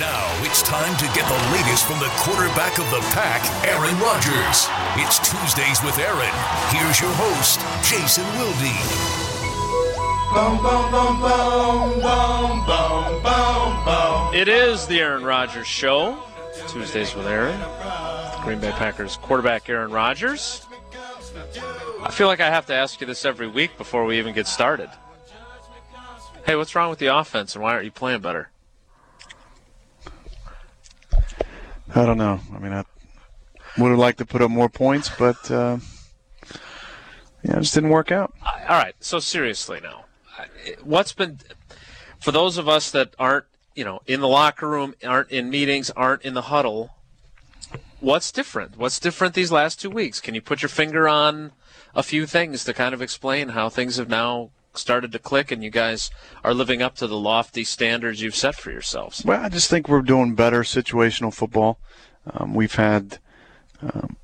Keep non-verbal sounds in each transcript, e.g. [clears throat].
Now it's time to get the latest from the quarterback of the pack, Aaron Rodgers. It's Tuesdays with Aaron. Here's your host, Jason Wilde. It is the Aaron Rodgers Show. Tuesdays with Aaron. Green Bay Packers quarterback Aaron Rodgers. I feel like I have to ask you this every week before we even get started. Hey, what's wrong with the offense and why aren't you playing better? I don't know. I mean, I would have liked to put up more points, but uh, yeah, it just didn't work out. All right. So seriously now, what's been for those of us that aren't, you know, in the locker room, aren't in meetings, aren't in the huddle? What's different? What's different these last two weeks? Can you put your finger on a few things to kind of explain how things have now started to click and you guys are living up to the lofty standards you've set for yourselves? Well, I just think we're doing better situational football. Um, we've had, um,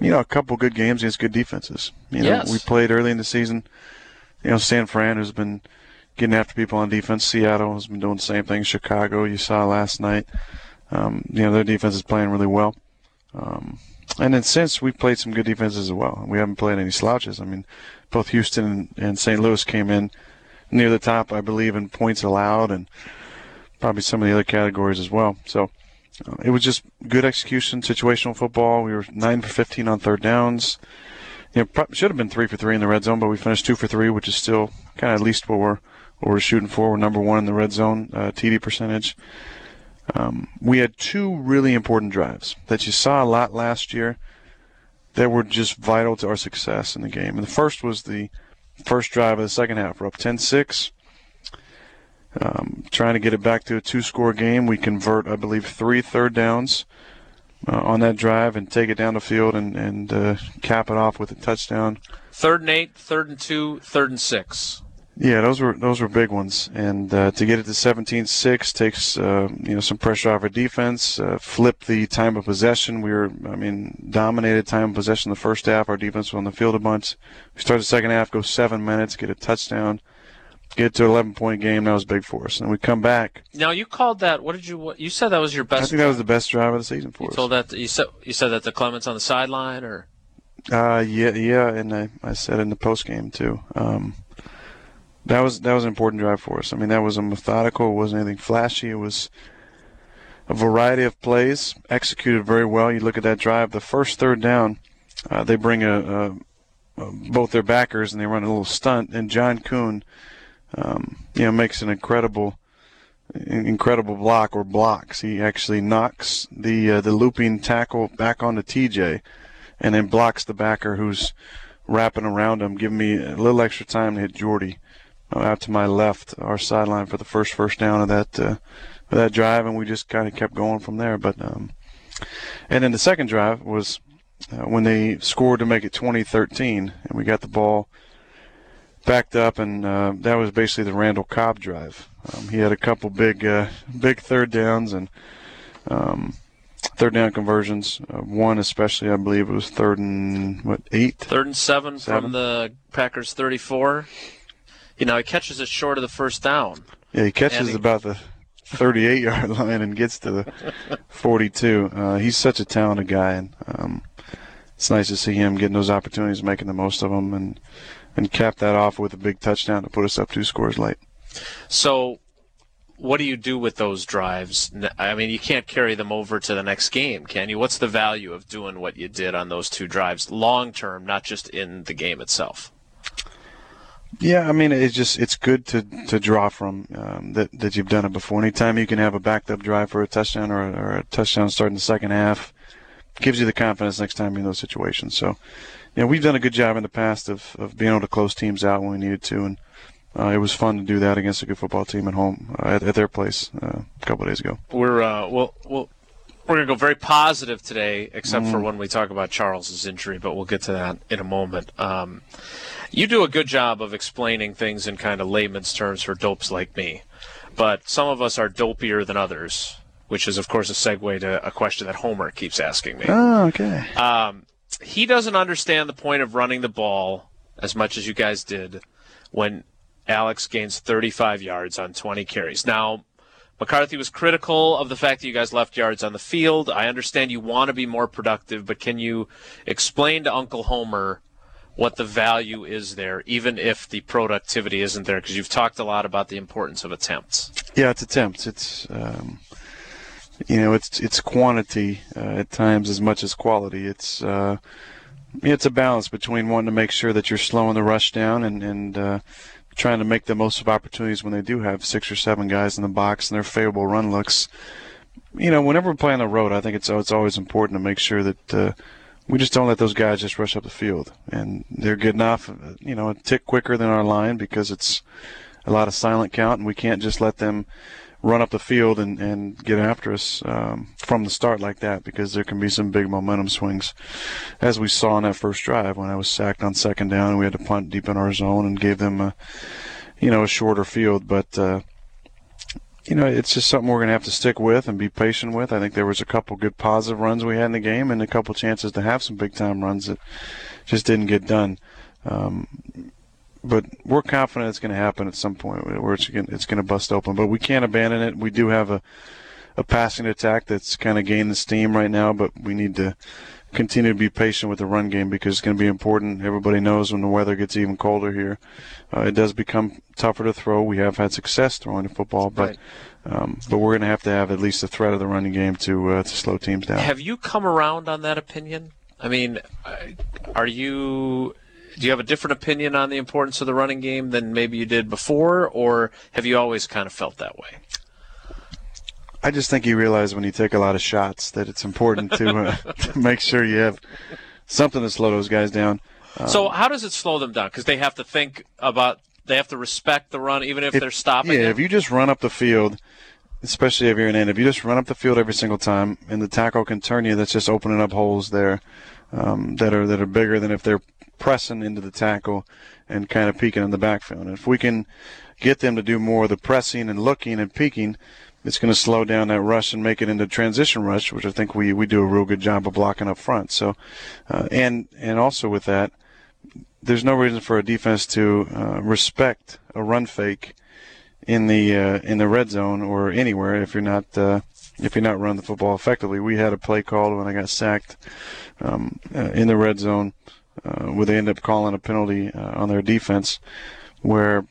you know, a couple good games against good defenses. You know, yes. we played early in the season. You know, San Fran has been getting after people on defense. Seattle has been doing the same thing. Chicago, you saw last night. Um, you know, their defense is playing really well. Um, and then since we've played some good defenses as well, we haven't played any slouches. I mean, both Houston and St. Louis came in near the top, I believe, in points allowed, and probably some of the other categories as well. So uh, it was just good execution, situational football. We were nine for 15 on third downs. You know, should have been three for three in the red zone, but we finished two for three, which is still kind of at least what we're what we're shooting for. We're number one in the red zone uh, TD percentage. Um, we had two really important drives that you saw a lot last year that were just vital to our success in the game. And the first was the first drive of the second half. We're up 10 6. Um, trying to get it back to a two score game. We convert, I believe, three third downs uh, on that drive and take it down the field and, and uh, cap it off with a touchdown. Third and eight, third and two, third and six. Yeah, those were those were big ones, and uh, to get it to 17-6 takes uh, you know some pressure off our defense. Uh, flip the time of possession. We were, I mean, dominated time of possession the first half. Our defense was on the field a bunch. We start the second half, go seven minutes, get a touchdown, get to an 11 point game. That was big for us, and we come back. Now you called that. What did you? What, you said that was your best. I think that was the best drive of the season for you us. Told that you said you said that the Clements on the sideline, or uh, yeah, yeah, and I, I said in the post game too. Um, that was that was an important drive for us. I mean, that was a methodical. It wasn't anything flashy. It was a variety of plays executed very well. You look at that drive. The first third down, uh, they bring a, a, a, both their backers and they run a little stunt. And John Kuhn, um, you know, makes an incredible incredible block or blocks. He actually knocks the uh, the looping tackle back onto TJ, and then blocks the backer who's wrapping around him, giving me a little extra time to hit Jordy out to my left, our sideline for the first first down of that uh, of that drive, and we just kind of kept going from there. But um, and then the second drive was uh, when they scored to make it 2013, and we got the ball backed up, and uh, that was basically the Randall Cobb drive. Um, he had a couple big uh, big third downs and. Um, third down conversions. Uh, one especially, I believe, it was third and what eight. Third and seven, seven, from the Packers 34. You know, he catches it short of the first down. Yeah, he catches he, about the 38 [laughs] yard line and gets to the 42. Uh, he's such a talented guy, and um, it's nice to see him getting those opportunities, making the most of them, and and cap that off with a big touchdown to put us up two scores late. So, what do you do with those drives? I mean, you can't carry them over to the next game, can you? What's the value of doing what you did on those two drives long term, not just in the game itself? Yeah, I mean, it's just it's good to to draw from um, that that you've done it before. Anytime you can have a backed up drive for a touchdown or, or a touchdown start in the second half, gives you the confidence next time you're in those situations. So, you know, we've done a good job in the past of, of being able to close teams out when we needed to, and uh, it was fun to do that against a good football team at home uh, at, at, their place uh, a couple of days ago. We're uh, well, well, we're gonna go very positive today, except mm. for when we talk about Charles's injury, but we'll get to that in a moment. Um, you do a good job of explaining things in kind of layman's terms for dopes like me, but some of us are dopier than others, which is, of course, a segue to a question that Homer keeps asking me. Oh, okay. Um, he doesn't understand the point of running the ball as much as you guys did when Alex gains 35 yards on 20 carries. Now, McCarthy was critical of the fact that you guys left yards on the field. I understand you want to be more productive, but can you explain to Uncle Homer what the value is there, even if the productivity isn't there? Because you've talked a lot about the importance of attempts. Yeah, it's attempts. It's um, you know, it's it's quantity uh, at times as much as quality. It's uh, it's a balance between wanting to make sure that you're slowing the rush down and and uh, trying to make the most of opportunities when they do have six or seven guys in the box and their favorable run looks. You know, whenever we play on the road, I think it's it's always important to make sure that uh, we just don't let those guys just rush up the field, and they're good enough. You know, a tick quicker than our line because it's a lot of silent count, and we can't just let them run up the field and, and get after us um, from the start like that because there can be some big momentum swings, as we saw in that first drive when I was sacked on second down and we had to punt deep in our zone and gave them a, you know, a shorter field. But uh, you know, it's just something we're going to have to stick with and be patient with. I think there was a couple good positive runs we had in the game and a couple chances to have some big time runs that just didn't get done. Um, but we're confident it's going to happen at some point where it's going to bust open. But we can't abandon it. We do have a a passing attack that's kind of gaining steam right now, but we need to continue to be patient with the run game because it's going to be important. Everybody knows when the weather gets even colder here, uh, it does become tougher to throw. We have had success throwing the football, but right. um, but we're going to have to have at least a threat of the running game to uh, to slow teams down. Have you come around on that opinion? I mean, are you do you have a different opinion on the importance of the running game than maybe you did before, or have you always kind of felt that way? I just think you realize when you take a lot of shots that it's important to, uh, [laughs] to make sure you have something to slow those guys down. Um, so how does it slow them down? Because they have to think about, they have to respect the run, even if, if they're stopping. Yeah, if you just run up the field, especially if you're an end, if you just run up the field every single time, and the tackle can turn you, that's just opening up holes there um, that are that are bigger than if they're pressing into the tackle and kind of peeking in the backfield. And if we can get them to do more of the pressing and looking and peeking, it's going to slow down that rush and make it into transition rush, which I think we, we do a real good job of blocking up front. So, uh, and and also with that, there's no reason for a defense to uh, respect a run fake in the uh, in the red zone or anywhere if you're not uh, if you're not running the football effectively. We had a play called when I got sacked um, uh, in the red zone uh, where they end up calling a penalty on their defense, where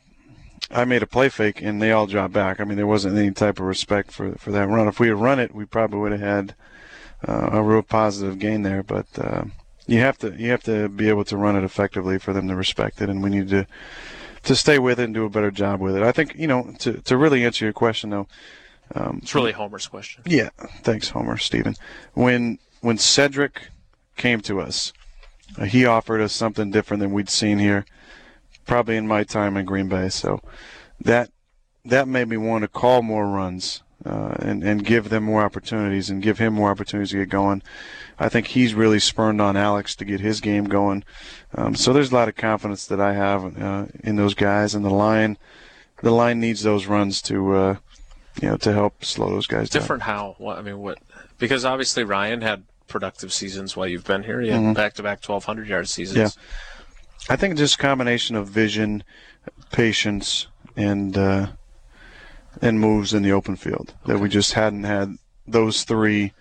I made a play fake and they all dropped back. I mean, there wasn't any type of respect for for that run. If we had run it, we probably would have had uh, a real positive gain there. But uh, you have to you have to be able to run it effectively for them to respect it, and we need to to stay with it and do a better job with it. I think you know to to really answer your question though. Um, it's really Homer's question. Yeah, thanks, Homer, Stephen. When when Cedric came to us, uh, he offered us something different than we'd seen here, probably in my time in Green Bay. So that that made me want to call more runs uh, and and give them more opportunities and give him more opportunities to get going. I think he's really spurned on Alex to get his game going. Um, so there's a lot of confidence that I have uh, in those guys and the line. The line needs those runs to uh, you know to help slow those guys Different down. Different how? What, I mean, what? Because obviously Ryan had productive seasons while you've been here. He had mm-hmm. back-to-back 1,200 yard seasons. Yeah, I think just a combination of vision, patience, and uh, and moves in the open field that we just hadn't had those three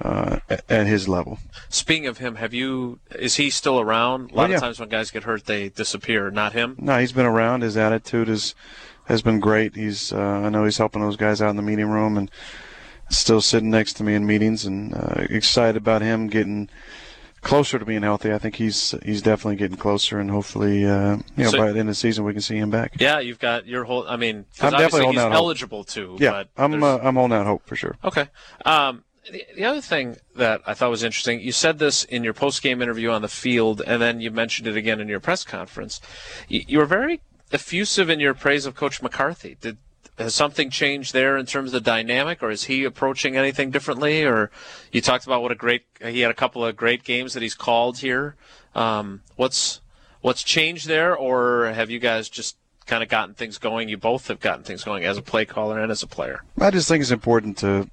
uh, at his level. Speaking of him, have you? Is he still around? A lot oh, yeah. of times when guys get hurt, they disappear. Not him. No, he's been around. His attitude is has been great. He's uh, I know he's helping those guys out in the meeting room and still sitting next to me in meetings and uh, excited about him getting closer to being healthy. I think he's he's definitely getting closer, and hopefully, uh, you know, so, by the end of the season, we can see him back. Yeah, you've got your whole. I mean, I'm definitely holding out eligible hope. to. Yeah, I'm uh, I'm holding out hope for sure. Okay. Um, the, the other thing that I thought was interesting, you said this in your post game interview on the field, and then you mentioned it again in your press conference. You, you were very effusive in your praise of Coach McCarthy. Did has something changed there in terms of the dynamic, or is he approaching anything differently? Or you talked about what a great he had a couple of great games that he's called here. Um, what's what's changed there, or have you guys just kind of gotten things going? You both have gotten things going as a play caller and as a player. I just think it's important to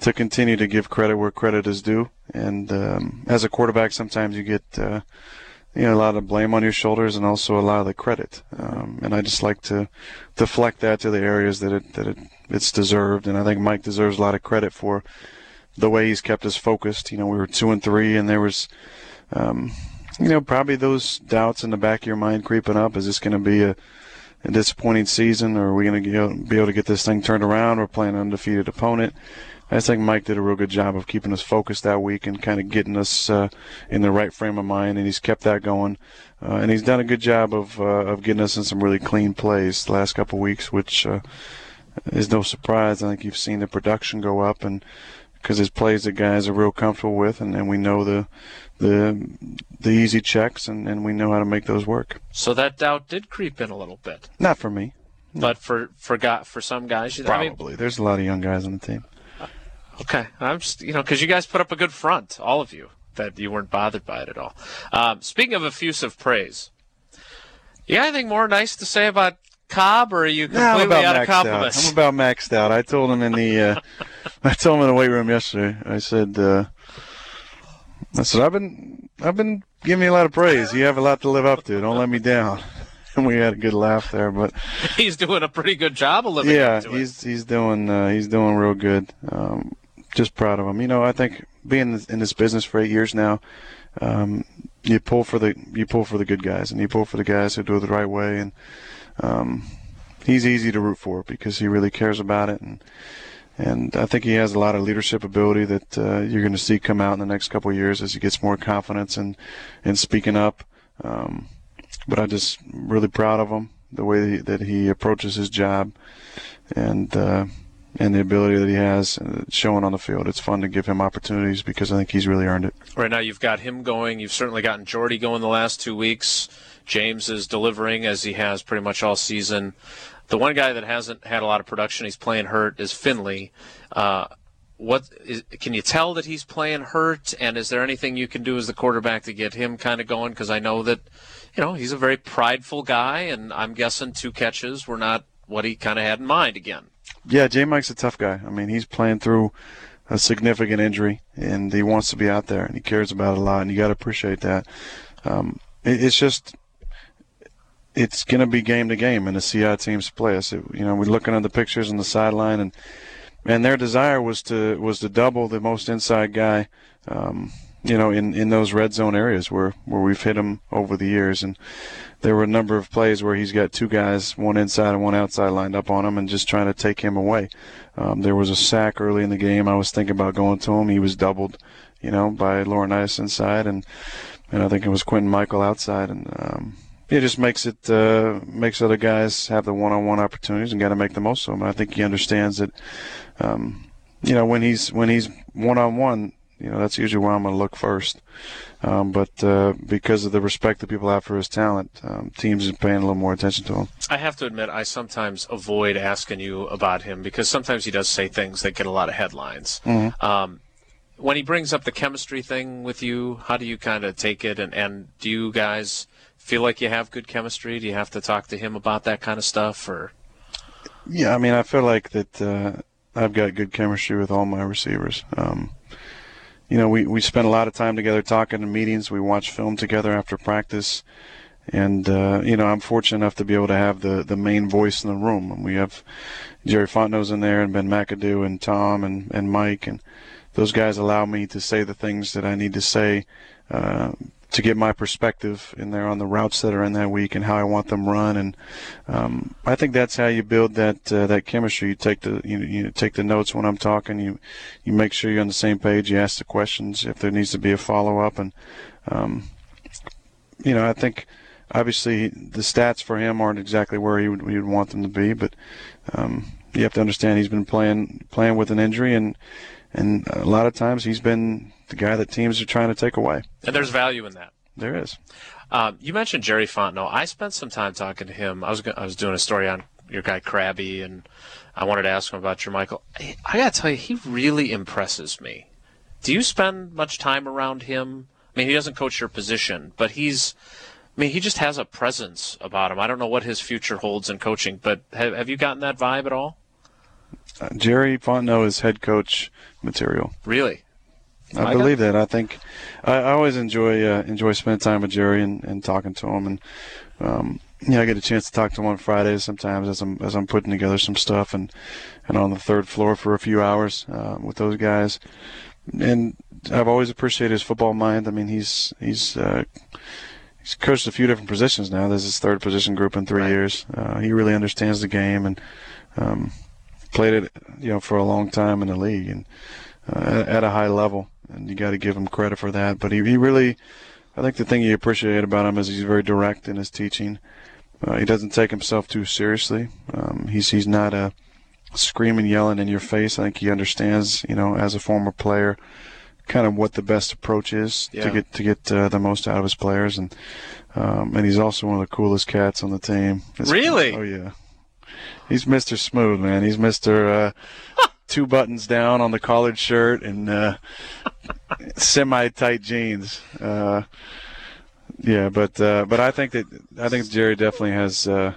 to continue to give credit where credit is due, and um, as a quarterback, sometimes you get. Uh, you know, a lot of blame on your shoulders and also a lot of the credit. Um, and I just like to deflect that to the areas that it that it it's deserved, and I think Mike deserves a lot of credit for the way he's kept us focused. You know, we were two and three, and there was, um, you know, probably those doubts in the back of your mind creeping up. Is this going to be a, a, disappointing season, or are we going to be able to get this thing turned around? We're playing an undefeated opponent. I think Mike did a real good job of keeping us focused that week and kind of getting us uh, in the right frame of mind, and he's kept that going. Uh, and he's done a good job of uh, of getting us in some really clean plays the last couple of weeks, which uh, is no surprise. I think you've seen the production go up, and because his plays that guys are real comfortable with, and, and we know the the the easy checks, and, and we know how to make those work. So that doubt did creep in a little bit. Not for me, but for for got for some guys, probably. I mean, There's a lot of young guys on the team. Okay, I'm just you know because you guys put up a good front, all of you, that you weren't bothered by it at all. Um, speaking of effusive praise, you got anything more nice to say about Cobb, or are you completely out of compliments? Out. I'm about maxed out. I told him in the uh, I told him in the weight room yesterday. I said uh, I said I've been I've been giving you a lot of praise. You have a lot to live up to. Don't let me down. [laughs] And we had a good laugh there, but [laughs] he's doing a pretty good job of living. Yeah, he's it. he's doing uh, he's doing real good. Um, just proud of him. You know, I think being in this business for eight years now, um, you pull for the you pull for the good guys, and you pull for the guys who do it the right way. And um, he's easy to root for because he really cares about it, and and I think he has a lot of leadership ability that uh, you're going to see come out in the next couple of years as he gets more confidence and in speaking up. Um, but I'm just really proud of him the way that he approaches his job, and. Uh, and the ability that he has uh, showing on the field. It's fun to give him opportunities because I think he's really earned it. Right now, you've got him going. You've certainly gotten Jordy going the last two weeks. James is delivering as he has pretty much all season. The one guy that hasn't had a lot of production, he's playing hurt, is Finley. Uh, what is, can you tell that he's playing hurt? And is there anything you can do as the quarterback to get him kind of going? Because I know that, you know, he's a very prideful guy, and I'm guessing two catches were not what he kind of had in mind again. Yeah, J Mike's a tough guy. I mean, he's playing through a significant injury, and he wants to be out there, and he cares about it a lot, and you got to appreciate that. Um, it, it's just it's going to be game to game, and the CI teams play us. It, you know, we're looking at the pictures on the sideline, and and their desire was to was to double the most inside guy. Um, you know, in, in those red zone areas where, where we've hit him over the years. And there were a number of plays where he's got two guys, one inside and one outside, lined up on him and just trying to take him away. Um, there was a sack early in the game. I was thinking about going to him. He was doubled, you know, by Laurinaitis inside, and and I think it was Quintin Mikell outside, and um, it just makes it uh, makes other guys have the one-on-one opportunities and got to make the most of them. And I think he understands that, um, you know, when he's when he's one-on-one, you know, that's usually where I'm going to look first. Um, but uh, because of the respect that people have for his talent, um, teams are paying a little more attention to him. I have to admit, I sometimes avoid asking you about him because sometimes he does say things that get a lot of headlines. Mm-hmm. Um, when he brings up the chemistry thing with you, how do you kind of take it? And, and do you guys feel like you have good chemistry? Do you have to talk to him about that kind of stuff, or? Yeah, I mean, I feel like that uh, I've got good chemistry with all my receivers. Um, you know, we, we spend a lot of time together talking in meetings. We watch film together after practice. And, uh, you know, I'm fortunate enough to be able to have the, the main voice in the room. And we have Jerry Fontenot's in there and Ben McAdoo and Tom and, and Mike. And those guys allow me to say the things that I need to say uh, to get my perspective in there on the routes that are in that week and how I want them run. And um, I think that's how you build that uh, that chemistry. You take the you, you take the notes when I'm talking. You you make sure you're on the same page. You ask the questions if there needs to be a follow up. And um, you know I think obviously the stats for him aren't exactly where he would, would want them to be, but um, you have to understand he's been playing playing with an injury and and a lot of times he's been the guy that teams are trying to take away. And there's value in that. There is. Um, you mentioned Jerry Fontenot. I spent some time talking to him. I was I was doing a story on your guy Krabby, and I wanted to ask him about Jermichael. I got to tell you, he really impresses me. Do you spend much time around him? I mean, he doesn't coach your position, but he's. I mean, he just has a presence about him. I don't know what his future holds in coaching, but have, have you gotten that vibe at all? Uh, Jerry Fontenot is head coach material. Really? I, believe that. I think I, I always enjoy uh, enjoy spending time with Jerry and, and talking to him, and um, you know, I get a chance to talk to him on Fridays sometimes as I'm as I'm putting together some stuff and and on the third floor for a few hours uh, with those guys. And I've always appreciated his football mind. I mean, he's he's uh, he's coached a few different positions now. This is his third position group in three Right. years. Uh, he really understands the game and um, played it, you know, for a long time in the league and uh, at a high level. And you got to give him credit for that. But he, he really, I think the thing you appreciate about him is he's very direct in his teaching. Uh, he doesn't take himself too seriously. Um, he's he's not a screaming, yelling in your face. I think he understands, you know, as a former player, kind of what the best approach is Yeah. to get to get uh, the most out of his players, and um, and he's also one of the coolest cats on the team. It's- Really? Oh yeah. He's Mr. Smooth, man. He's Mr. Uh, [laughs] two buttons down on the collared shirt and uh, [laughs] semi-tight jeans. Uh, yeah, but uh, but I think that I think Jerry definitely has uh,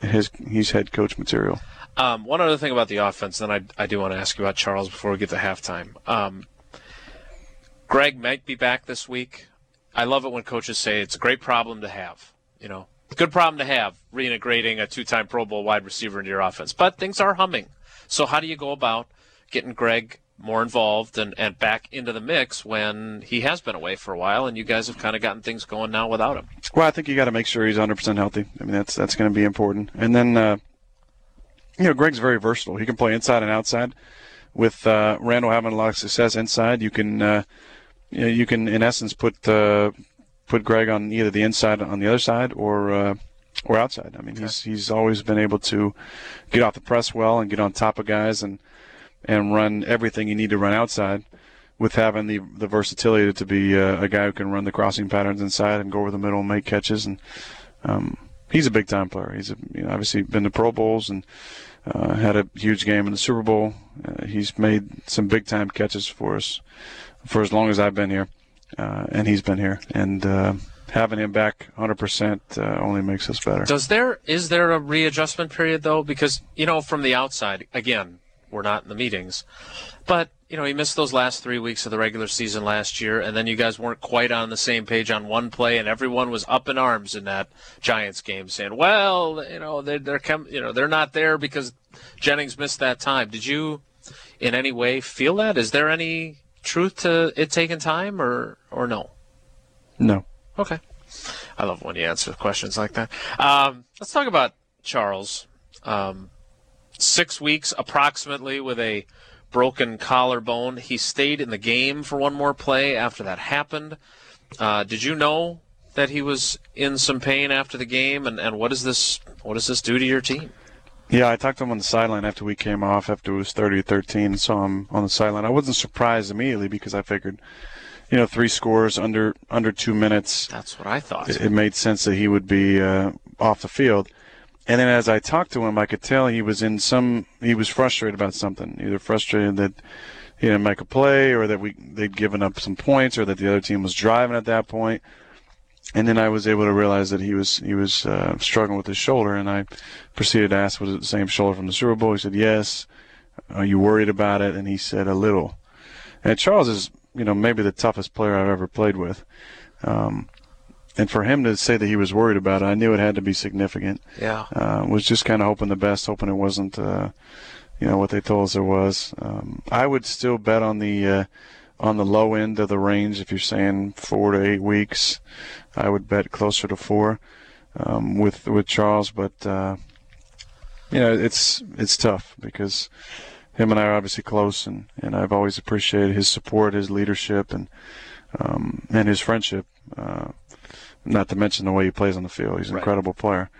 his he's head coach material. Um, one other thing about the offense, then I, I do want to ask you about Charles before we get to halftime. Um, Greg might be back this week. I love it when coaches say it's a great problem to have. You know, good problem to have, reintegrating a two-time Pro Bowl wide receiver into your offense. But things are humming. So how do you go about getting Greg more involved and, and back into the mix when he has been away for a while and you guys have kind of gotten things going now without him? Well, I think you got to make sure he's 100% healthy. I mean, that's that's going to be important. And then, uh, you know, Greg's very versatile. He can play inside and outside. With uh, Randall having a lot of success inside, you can, uh, you, know, you can in essence put uh, put Greg on either the inside on the other side or uh, or outside. I mean, he's he's always been able to get off the press well and get on top of guys and and run everything you need to run outside with having the the versatility to be uh, a guy who can run the crossing patterns inside and go over the middle and make catches and um, he's a big time player. He's a, you know, obviously been to Pro Bowls and uh, had a huge game in the Super Bowl. Uh, he's made some big time catches for us for as long as I've been here, uh, and he's been here. And uh, having him back 100% uh, only makes us better. Does there is there a readjustment period though? Because you know, from the outside, again, we're not in the meetings, but you know, he missed those last three weeks of the regular season last year, and then you guys weren't quite on the same page on one play, and everyone was up in arms in that Giants game, saying, "Well, you know, they're they're com- you know they're not there because Jennings missed that time." Did you, in any way, feel that? Is there any truth to it taking time, or or no? No. Okay. I love when you answer questions like that. Um, let's talk about Charles. Um, six weeks approximately with a broken collarbone. He stayed in the game for one more play after that happened. Uh, did you know that he was in some pain after the game? And, and what does this what does this do to your team? Yeah, I talked to him on the sideline after we came off, after it was 30 13, and saw him on the sideline. I wasn't surprised immediately because I figured, you know, three scores under under two minutes. That's what I thought. It, it made sense that he would be uh, off the field. And then as I talked to him, I could tell he was in some. He was frustrated about something. Either frustrated that he didn't make a play, or that we they'd given up some points, or that the other team was driving at that point. And then I was able to realize that he was he was uh, struggling with his shoulder, and I proceeded to ask, "Was it the same shoulder from the Super Bowl?" He said, "Yes." Are you worried about it? And he said, "A little." And Charles is, you know, maybe the toughest player I've ever played with. Um, and for him to say that he was worried about it, I knew it had to be significant. yeah. Uh, was just kind of hoping the best, hoping it wasn't, uh, you know, what they told us it was. Um, I would still bet on the uh, on the low end of the range. If you're saying four to eight weeks, I would bet closer to four um, with with Charles. But uh, you know, it's it's tough because him and I are obviously close, and, and I've always appreciated his support, his leadership, and um, and his friendship. Uh, not to mention the way he plays on the field. He's an Right. incredible player.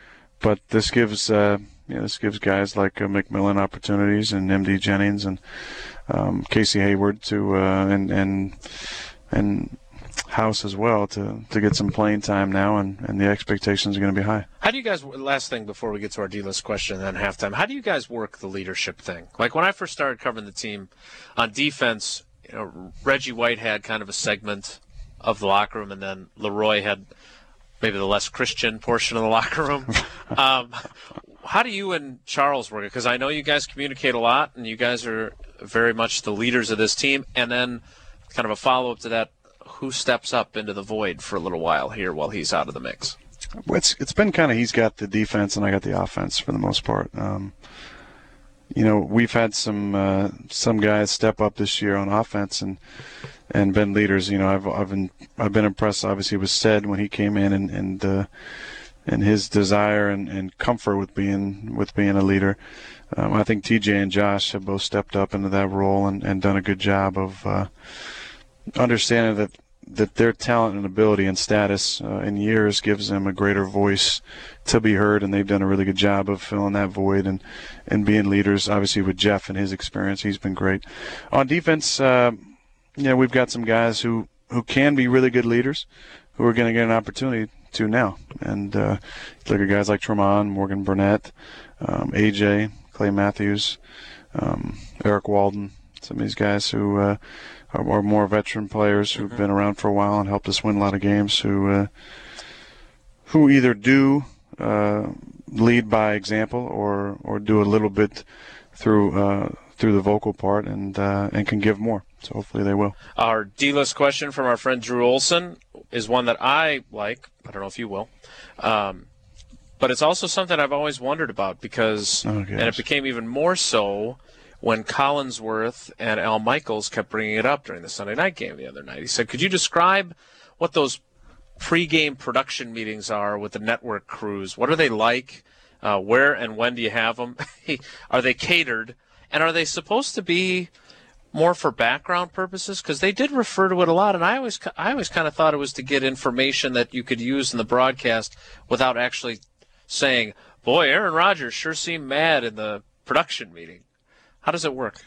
But this gives uh, you know, this gives guys like uh, McMillian opportunities and MD Jennings and um, Casey Hayward to uh, and and and House as well to to get some playing time now, and, and the expectations are going to be high. How do you guys? Last thing before we get to our D list question and then halftime. How do you guys work the leadership thing? Like when I first started covering the team on defense, you know, Reggie White had kind of a segment of the locker room, and then Leroy had maybe the less Christian portion of the [laughs] locker room. [laughs] um, how do you and Charles work it? Because I know you guys communicate a lot, and you guys are very much the leaders of this team. And then, kind of a follow up to that, who steps up into the void for a little while here while he's out of the mix? It's it's been kind of he's got the defense and I got the offense for the most part. Um, you know, we've had some uh, some guys step up this year on offense and and been leaders. You know, I've I've been I've been impressed obviously with Stead when he came in and and uh, and his desire and, and comfort with being with being a leader. Um, I think TJ and Josh have both stepped up into that role and, and done a good job of uh, understanding that that their talent and ability and status uh, in years gives them a greater voice to be heard, and they've done a really good job of filling that void and and being leaders. Obviously, with Jeff and his experience, he's been great. On defense, uh, you know, we've got some guys who who can be really good leaders, who are going to get an opportunity to now. And uh, look at guys like Tramon, Morgan Burnett, um, AJ, Clay Matthews, um, Erik Walden, some of these guys who uh, are, are, more veteran players who've mm-hmm. been around for a while and helped us win a lot of games. Who uh, who either do uh, lead by example or or do a little bit through uh, through the vocal part and uh, and can give more. So hopefully they will. Our D-list question from our friend Drew Olson is one that I like. I don't know if you will. Um, but it's also something I've always wondered about because, oh, and it became even more so when Collinsworth and Al Michaels kept bringing it up during the Sunday night game the other night. He said, "Could you describe what those pre-game production meetings are with the network crews? What are they like? Uh, where and when do you have them? [laughs] are they catered? And are they supposed to be?" more for background purposes because they did refer to it a lot and I always I always kind of thought it was to get information that you could use in the broadcast without actually saying, "Boy, Aaron Rodgers sure seemed mad in the production meeting." How does it work?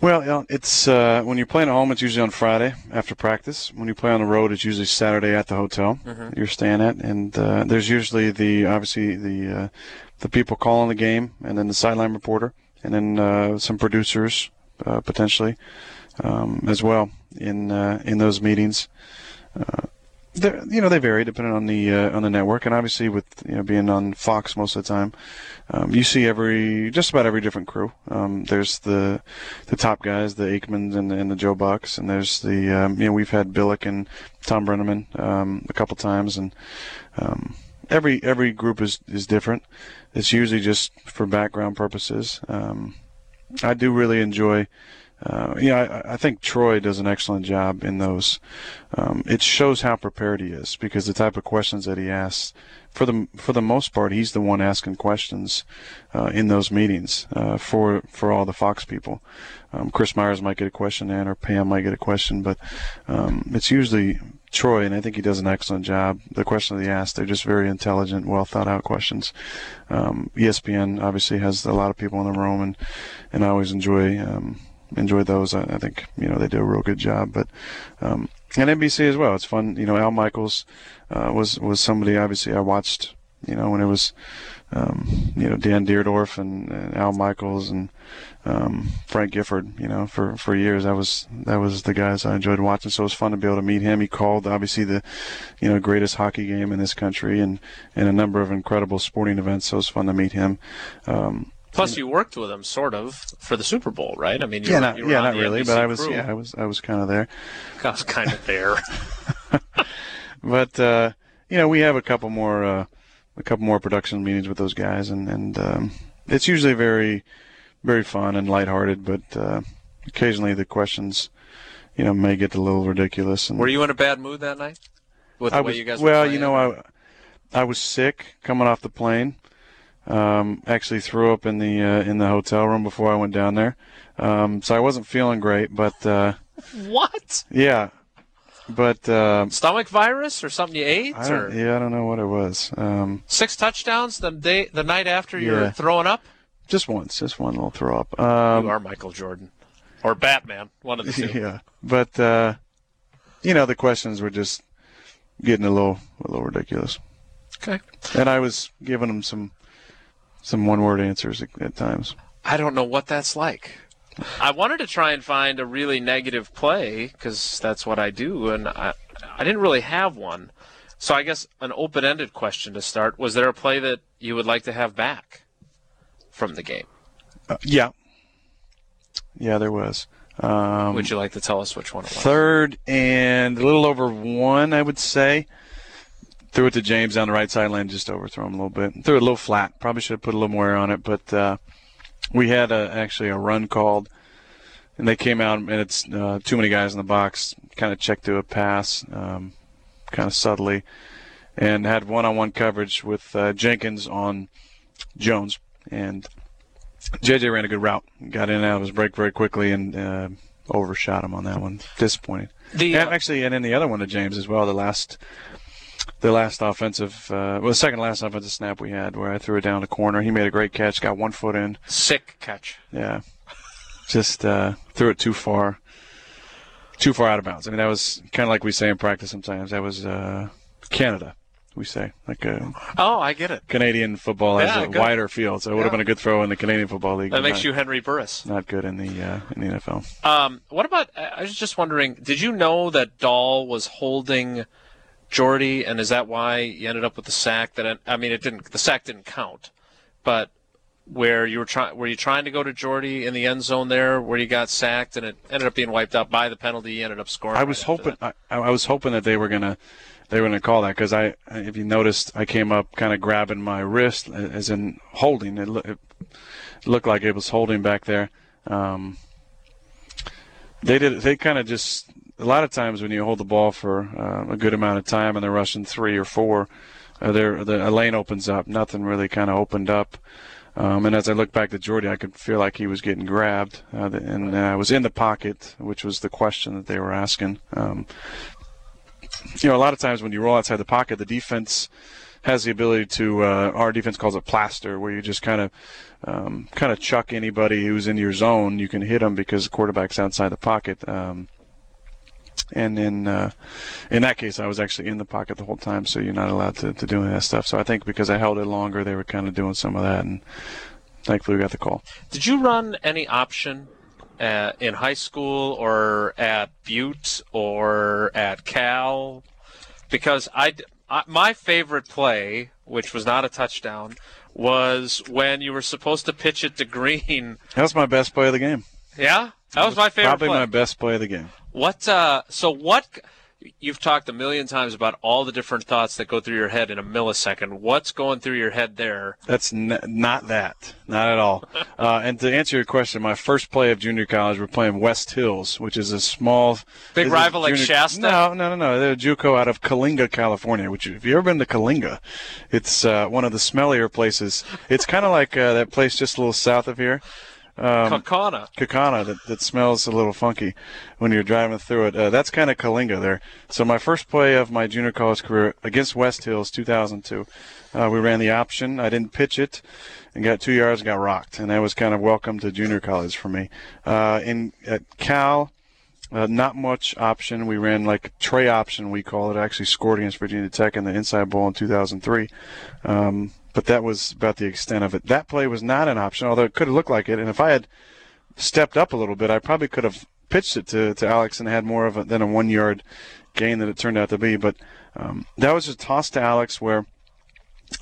Well, it's uh, when you're playing at home, it's usually on Friday after practice. When you play on the road, it's usually Saturday at the hotel mm-hmm. you're staying at, and uh, there's usually the obviously the uh, the people calling the game, and then the sideline reporter and then uh, some producers uh, potentially um, as well in uh, in those meetings. You know they vary depending on the on the network, and obviously with you know being on Fox most of the time, um, you see every just about every different crew. Um, there's the the top guys, the Aikmans and the, and the Joe Bucks, and there's the um, you know we've had Billick and Tom Brennaman um, a couple times, and um, every every group is is different. It's usually just for background purposes. Um, I do really enjoy. Uh, yeah, I, I, think Troy does an excellent job in those. Um, it shows how prepared he is because the type of questions that he asks, for the for the most part, he's the one asking questions uh, in those meetings uh, for for all the Fox people. Um, Chris Myers might get a question in, or Pam might get a question, but um, it's usually Troy, and I think he does an excellent job. The questions he asks, they're just very intelligent, well thought out questions. Um, ESPN obviously has a lot of people in the room, and and I always enjoy um, enjoy those. I, I, think you know they do a real good job, but um, and NBC as well. It's fun. You know, Al Michaels uh, was was somebody obviously I watched. You know, when it was um, you know Dan Dierdorf and, and Al Michaels and um, Frank Gifford. You know, for for years that was that was the guys I enjoyed watching. So it was fun to be able to meet him. He called obviously the you know greatest hockey game in this country and and a number of incredible sporting events. So it was fun to meet him. Um, Plus, you worked with him sort of for the Super Bowl, right? I mean, yeah, were, not, yeah, not really, NBC but I was, crew. yeah, I was, I was kind of there. [laughs] I was kind of there. [laughs] [laughs] but uh, you know, we have a couple more, uh, a couple more production meetings with those guys, and and um, it's usually very very fun and lighthearted, but uh, occasionally the questions, you know, may get a little ridiculous. And Were you in a bad mood that night? With I was, well, you know, I I was sick coming off the plane. Um, actually threw up in the uh, in the hotel room before I went down there, um, so I wasn't feeling great. But uh, what? Yeah, but uh, stomach virus or something you ate? I or? Yeah, I don't know what it was. Um, Six touchdowns the day the night after you're throwing up. Just once, just one little throw up. Um, you are Michael Jordan or Batman, one of the [laughs] two. Yeah, but uh, you know the questions were just getting a little a little ridiculous. Okay. And I was giving them some some one word answers at, at times. I don't know what that's like. I wanted to try and find a really negative play because that's what I do, and I I didn't really have one. So I guess an open-ended question to start: Was there a play that you would like to have back? from the game. Uh, yeah. Yeah, there was. Um, would you like to tell us which one it was? Third and a little over one, I would say. Threw it to James down the right sideline, just overthrew him a little bit. Threw it a little flat. Probably should have put a little more air on it, but uh, we had a, actually a run called, and they came out and it's uh, too many guys in the box. Kind of checked to a pass, um, kind of subtly, and had one-on-one coverage with uh, Jenkins on Jones, and JJ ran a good route. Got in and out of his break very quickly and uh, overshot him on that one. Disappointing. The, and actually, and then the other one to James as well. The last, the last offensive, uh, well, the second last offensive snap we had, where I threw it down the corner. He made a great catch, got one foot in. sick catch. Yeah, just uh, threw it too far, too far out of bounds. I mean, that was kind of like we say in practice sometimes. That was uh, Canada. We say like a Oh, I get it. Canadian football has a good. wider field, so it would have been a good throw in the Canadian Football League. That makes not, you Henry Burris. not good in the uh, in the NFL. Um, what about? I I was just wondering. Did you know that Dahl was holding Jordy, and is that why you ended up with the sack? That I mean, it didn't. The sack didn't count, but where you were trying, were you trying to go to Jordy in the end zone there, where you got sacked, and it ended up being wiped out by the penalty. You ended up scoring. I was after hoping. I, I was hoping that they were gonna they were gonna call that because I if you noticed I came up kind of grabbing my wrist as in holding it, loo- it looked like it was holding back there. Um, they did they kind of just a lot of times when you hold the ball for uh, a good amount of time and they're rushing three or four, uh, there the a lane opens up. Nothing really kind of opened up. Um, and as I look back to Jordy, I could feel like he was getting grabbed, uh, and uh, I was in the pocket, which was the question that they were asking. Um, you know, a lot of times when you roll outside the pocket, the defense has the ability to. Uh, our defense calls it plaster, where you just kind of, um, kind of chuck anybody who's in your zone. You can hit them because the quarterback's outside the pocket. Um, and in uh, in that case, I was actually in the pocket the whole time, so you're not allowed to, to do any of that stuff. So I think because I held it longer, they were kind of doing some of that, and thankfully we got the call. Did you run any option uh, in high school or at Butte or at Cal? Because I, I, my favorite play, which was not a touchdown, was when you were supposed to pitch it to Green. That was my best play of the game. Yeah, that was my favorite Probably play. my best play of the game. What? Uh, so what? You've talked a million times about all the different thoughts that go through your head in a millisecond. What's going through your head there? That's n- not that, not at all. [laughs] Uh, and to answer your question, my first play of junior college, we're playing West Hills, which is a small, Big rival like Shasta? No, no, no, no. They're a JUCO out of Coalinga, California. Which, if you ever been to Coalinga, it's uh, one of the smellier places. It's kind of like uh, that place just a little south of here. Um, Kaukauna. Kaukauna that, that smells a little funky when you're driving through it. Uh, that's kind of Coalinga there. So my first play of my junior college career against West Hills, 2002, uh, we ran the option. I didn't pitch it and got two yards and got rocked, and that was kind of welcome to junior college for me. Uh, in at Cal. Uh, not much option. We ran like tray option, we call it. I actually scored against Virginia Tech in the Insight Bowl in 2003. Um, but that was about the extent of it. That play was not an option, although it could have looked like it. And if I had stepped up a little bit, I probably could have pitched it to, to Alex and had more of a, than a one yard gain that it turned out to be. But um, that was a toss to Alex where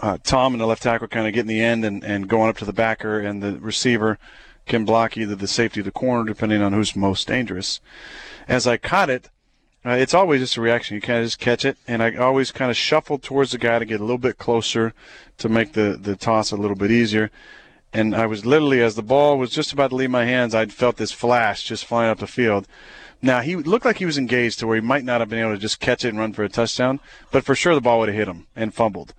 uh, Tom and the left tackle kind of get in the end and, and going up to the backer, and the receiver can block either the safety or the corner, depending on who's most dangerous. As I caught it, uh, it's always just a reaction. You kind of just catch it, and I always kind of shuffle towards the guy to get a little bit closer to make the, the toss a little bit easier. And I was literally, as the ball was just about to leave my hands, I'd felt this flash just flying up the field. Now, he looked like he was engaged to where he might not have been able to just catch it and run for a touchdown, but for sure the ball would have hit him and fumbled.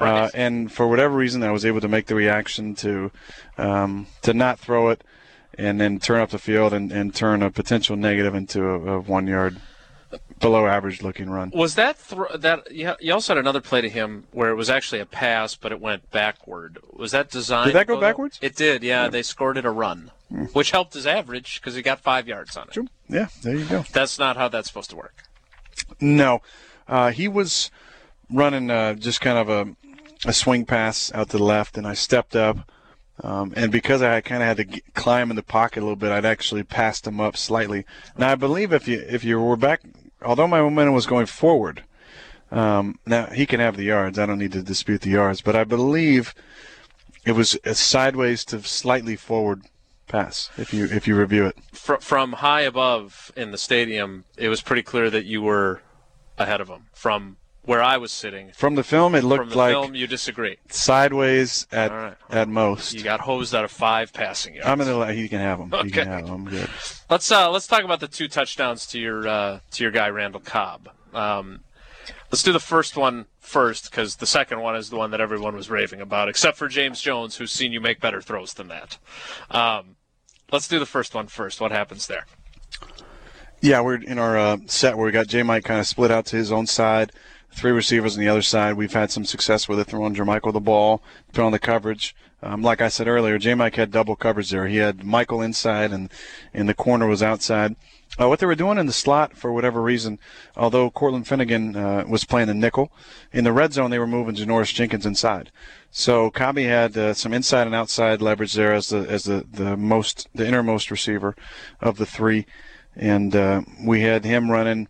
Uh, and for whatever reason, I was able to make the reaction to um, to not throw it and then turn up the field and, and turn a potential negative into a, a one yard below average looking run. Was that thro- that you you also had another play to him where it was actually a pass, but it went backward? Was that designed? Did that go backwards? It did. Yeah, they scored it a run, which helped his average because he got five yards on it. True. Yeah, there you go. That's not how that's supposed to work. No, uh, he was running uh, just kind of a, a swing pass out to the left, and I stepped up. Um, and because I kind of had to g climb in the pocket a little bit, I'd actually passed him up slightly. Now I believe if you if you were back, although my momentum was going forward, um, now he can have the yards. I don't need to dispute the yards, but I believe it was a sideways to slightly forward pass. If you if you review it, Fr- from high above in the stadium, it was pretty clear that you were ahead of him from where I was sitting. From the film, it looked From the like film, you disagree. sideways at All right. at most. You got hosed out of five passing yards. I'm gonna let you can have them. He Okay. can have them. I'm good. Let's uh, let's talk about the two touchdowns to your uh, to your guy Randall Cobb. Um, let's do the first one first because the second one is the one that everyone was raving about, except for James Jones, who's seen you make better throws than that. Um, let's do the first one first. What happens there? Yeah, we're in our uh, set where we got J Mike kind of split out to his own side, three receivers on the other side. We've had some success with it, throwing Jermichael the ball, throwing the coverage. Um, like I said earlier, J Mike had double coverage there. He had Michael inside, and and the corner was outside. Uh, what they were doing in the slot, for whatever reason, although Cortland Finnegan uh, was playing the nickel, in the red zone they were moving Janoris Jenkins inside. So Kabi had uh, some inside and outside leverage there as the as the, the most the innermost receiver of the three, and uh, we had him running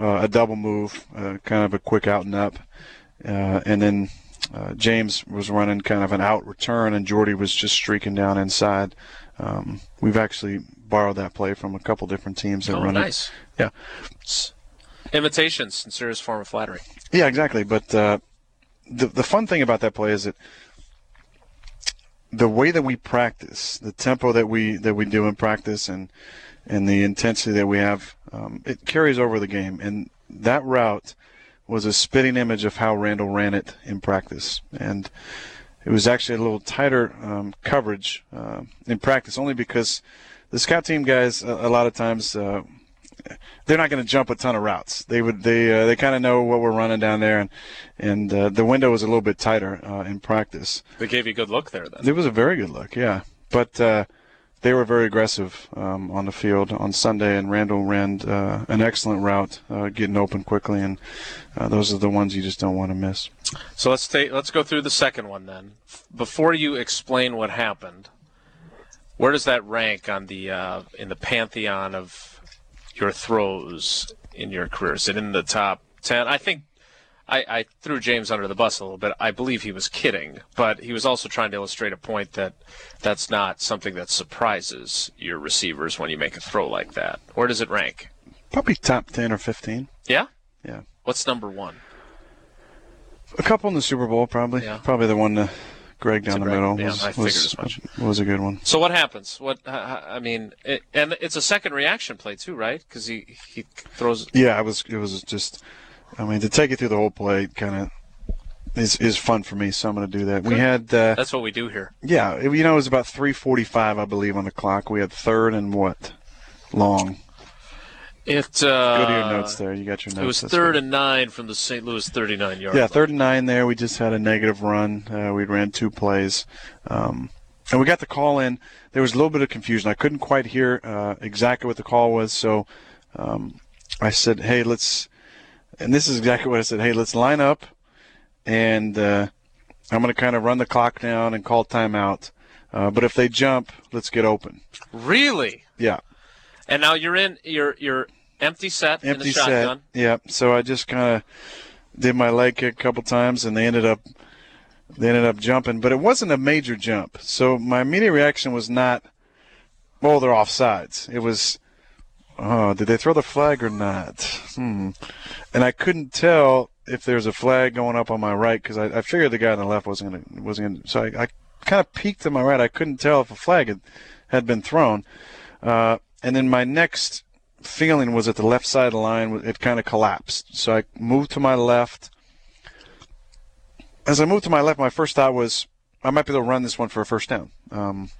a double move, uh, kind of a quick out and up, uh, and then uh, James was running kind of an out return, and Jordy was just streaking down inside. Um, we've actually borrowed that play from a couple different teams that Oh, run nice. it. Yeah, Imitation, sincerest form of flattery. yeah, exactly. But uh, the the fun thing about that play is that the way that we practice, the tempo that we that we do in practice, and and the intensity that we have, um, it carries over the game. And that route was a spitting image of how Randall ran it in practice, and it was actually a little tighter um, coverage uh, in practice, only because the scout team guys a, a lot of times. Uh, they're not going to jump a ton of routes. They would they uh, they kind of know what we're running down there, and and uh, the window was a little bit tighter uh, in practice. They gave you a good look there then. It was a very good look, yeah. But uh, they were very aggressive um, on the field on Sunday, and Randall ran uh, an excellent route, uh, getting open quickly, and uh, those are the ones you just don't want to miss. So let's take let's go through the second one then. Before you explain what happened, where does that rank on the uh, in the pantheon of your throws in your career? Is it in the top ten? I think I, I threw James under the bus a little bit. I believe he was kidding, but he was also trying to illustrate a point that that's not something that surprises your receivers when you make a throw like that. Where does it rank? Probably top ten or fifteen. Yeah. Yeah, What's number one? a couple in the Super Bowl, probably. Yeah. Probably the one to Greg down To the Greg, middle yeah, was, I figured was, as much. was a good one. So what happens? What uh, I mean, it, and it's a second reaction play too, right? Because he he throws. Yeah, it was. It was just. I mean, to take it through the whole play, kind of. Is, is fun for me, so I'm going to do that. We had uh, That's what we do here. Yeah, it- you know, it was about 3:45, I believe, on the clock. We had third and what? Long. It uh, Go to your notes there. You got your notes. It was third and nine from the St. Louis 39 yard. Yeah, third and nine there. We just had a negative run. Uh, we ran two plays, um, and we got the call in. There was a little bit of confusion. I couldn't quite hear uh, exactly what the call was, so um, I said, "Hey, let's." And this is exactly what I said. Hey, let's line up, and uh, I'm going to kind of run the clock down and call timeout. Uh, but if they jump, let's get open. Really? Yeah. And now you're in your your empty set in empty a shotgun. set. Yeah. So I just kind of did my leg kick a couple times, and they ended up they ended up jumping, but it wasn't a major jump. So my immediate reaction was not, "Oh, they're offsides." It was, "Oh, did they throw the flag or not?" Hmm. And I couldn't tell if there's a flag going up on my right because I, I figured the guy on the left wasn't gonna wasn't gonna. So I, I kind of peeked to my right. I couldn't tell if a flag had, had been thrown. Uh, and then my next feeling was at the left side of the line, it kind of collapsed. So I moved to my left. As I moved to my left, my first thought was I might be able to run this one for a first down. Um,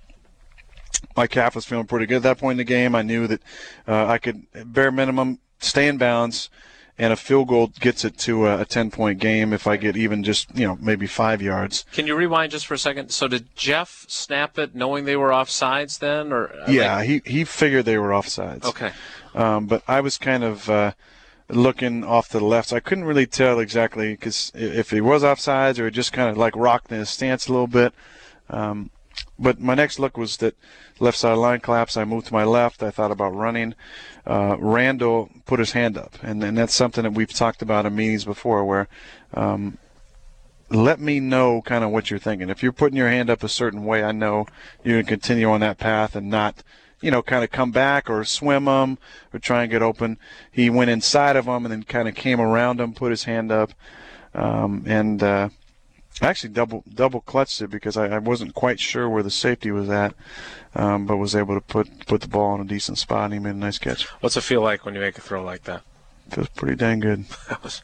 my calf was feeling pretty good at that point in the game. I knew that uh, I could, bare minimum, stay in bounds, and a field goal gets it to a, a 10 point game if I get even just, you know, maybe five yards. Can you rewind just for a second? So did Jeff snap it knowing they were offsides then, or Yeah, he, he figured they were offsides. okay. Um, but I was kind of uh, looking off to the left, so I couldn't really tell exactly because if he was offsides or just kind of like rocked in his stance a little bit. Um, but my next look was that left side line collapse. I moved to my left. I thought about running. Uh, Randall put his hand up, and, and that's something that we've talked about in meetings before, where um, let me know kind of what you're thinking. If you're putting your hand up a certain way, I know you're going to continue on that path and not you know, kind of come back or swim them or try and get open. He went inside of them and then kind of came around them, put his hand up, um, and uh, actually double double clutched it because I, I, wasn't quite sure where the safety was at, um, but was able to put put the ball in a decent spot and he made a nice catch. What's it feel like when you make a throw like that? Feels pretty dang good. [laughs] that was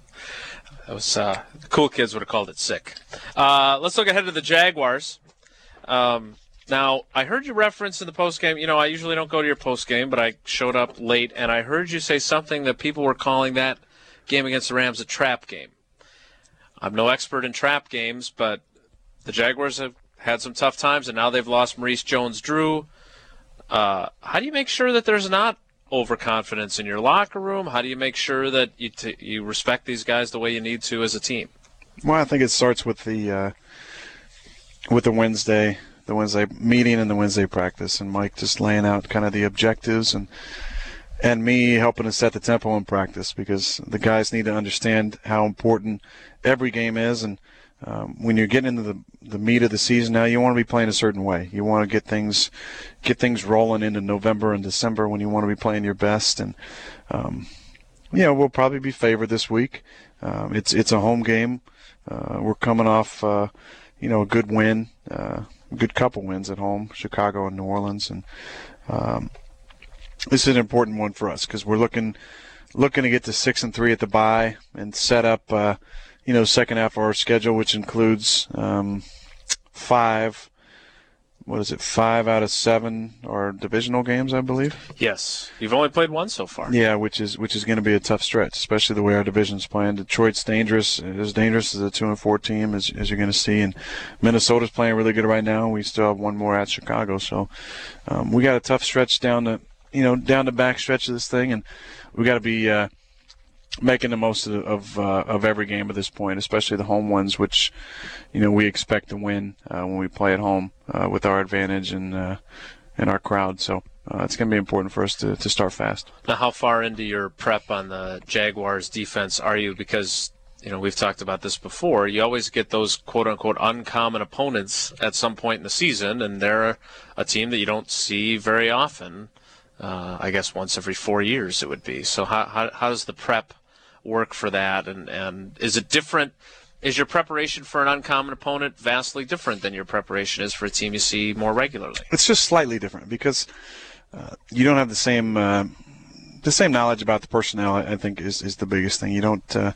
that was uh, the cool kids would have called it sick. Uh, let's look ahead to the Jaguars. Um, now, I heard you reference in the post game. You know, I usually don't go to your post game, but I showed up late, and I heard you say something that people were calling that game against the Rams a trap game. I'm no expert in trap games, but the Jaguars have had some tough times, and now they've lost Maurice Jones-Drew. Uh, how do you make sure that there's not overconfidence in your locker room? How do you make sure that you t- you respect these guys the way you need to as a team? Well, I think it starts with the uh, with the Wednesday the Wednesday meeting and the Wednesday practice, and Mike just laying out kind of the objectives and and me helping to set the tempo in practice because the guys need to understand how important every game is and um, when you're getting into the, the meat of the season now, you want to be playing a certain way. You want to get things get things rolling into November and December when you want to be playing your best. And um, yeah, we'll probably be favored this week. Um, it's it's a home game. Uh, we're coming off uh, you know a good win uh, good couple wins at home, Chicago and New Orleans, and um, this is an important one for us because we're looking looking to get to six and three at the bye and set up, uh, you know, second half of our schedule, which includes um, five what is it, five out of seven are divisional games, I believe. Yes, you've only played one so far. Yeah, which is which is going to be a tough stretch, especially the way our division's playing. Detroit's dangerous, as dangerous as a two and four team as, as you're going to see, and Minnesota's playing really good right now. We still have one more at Chicago, so um, we got a tough stretch down the you know down the back stretch of this thing, and we got to be. Uh, making the most of of, uh, of every game at this point, especially the home ones, which you know we expect to win uh, when we play at home uh, with our advantage and uh, and our crowd. So uh, it's going to be important for us to, to start fast. Now, how far into your prep on the Jaguars defense are you? Because you know we've talked about this before. You always get those quote unquote uncommon opponents at some point in the season, and they're a team that you don't see very often. Uh, I guess once every four years it would be. So how, how, how does the prep work for that? And, and is it different? Is your preparation for an uncommon opponent vastly different than your preparation is for a team you see more regularly? It's just slightly different because uh, you don't have the same uh, the same knowledge about the personnel. I think is, is the biggest thing. You don't uh,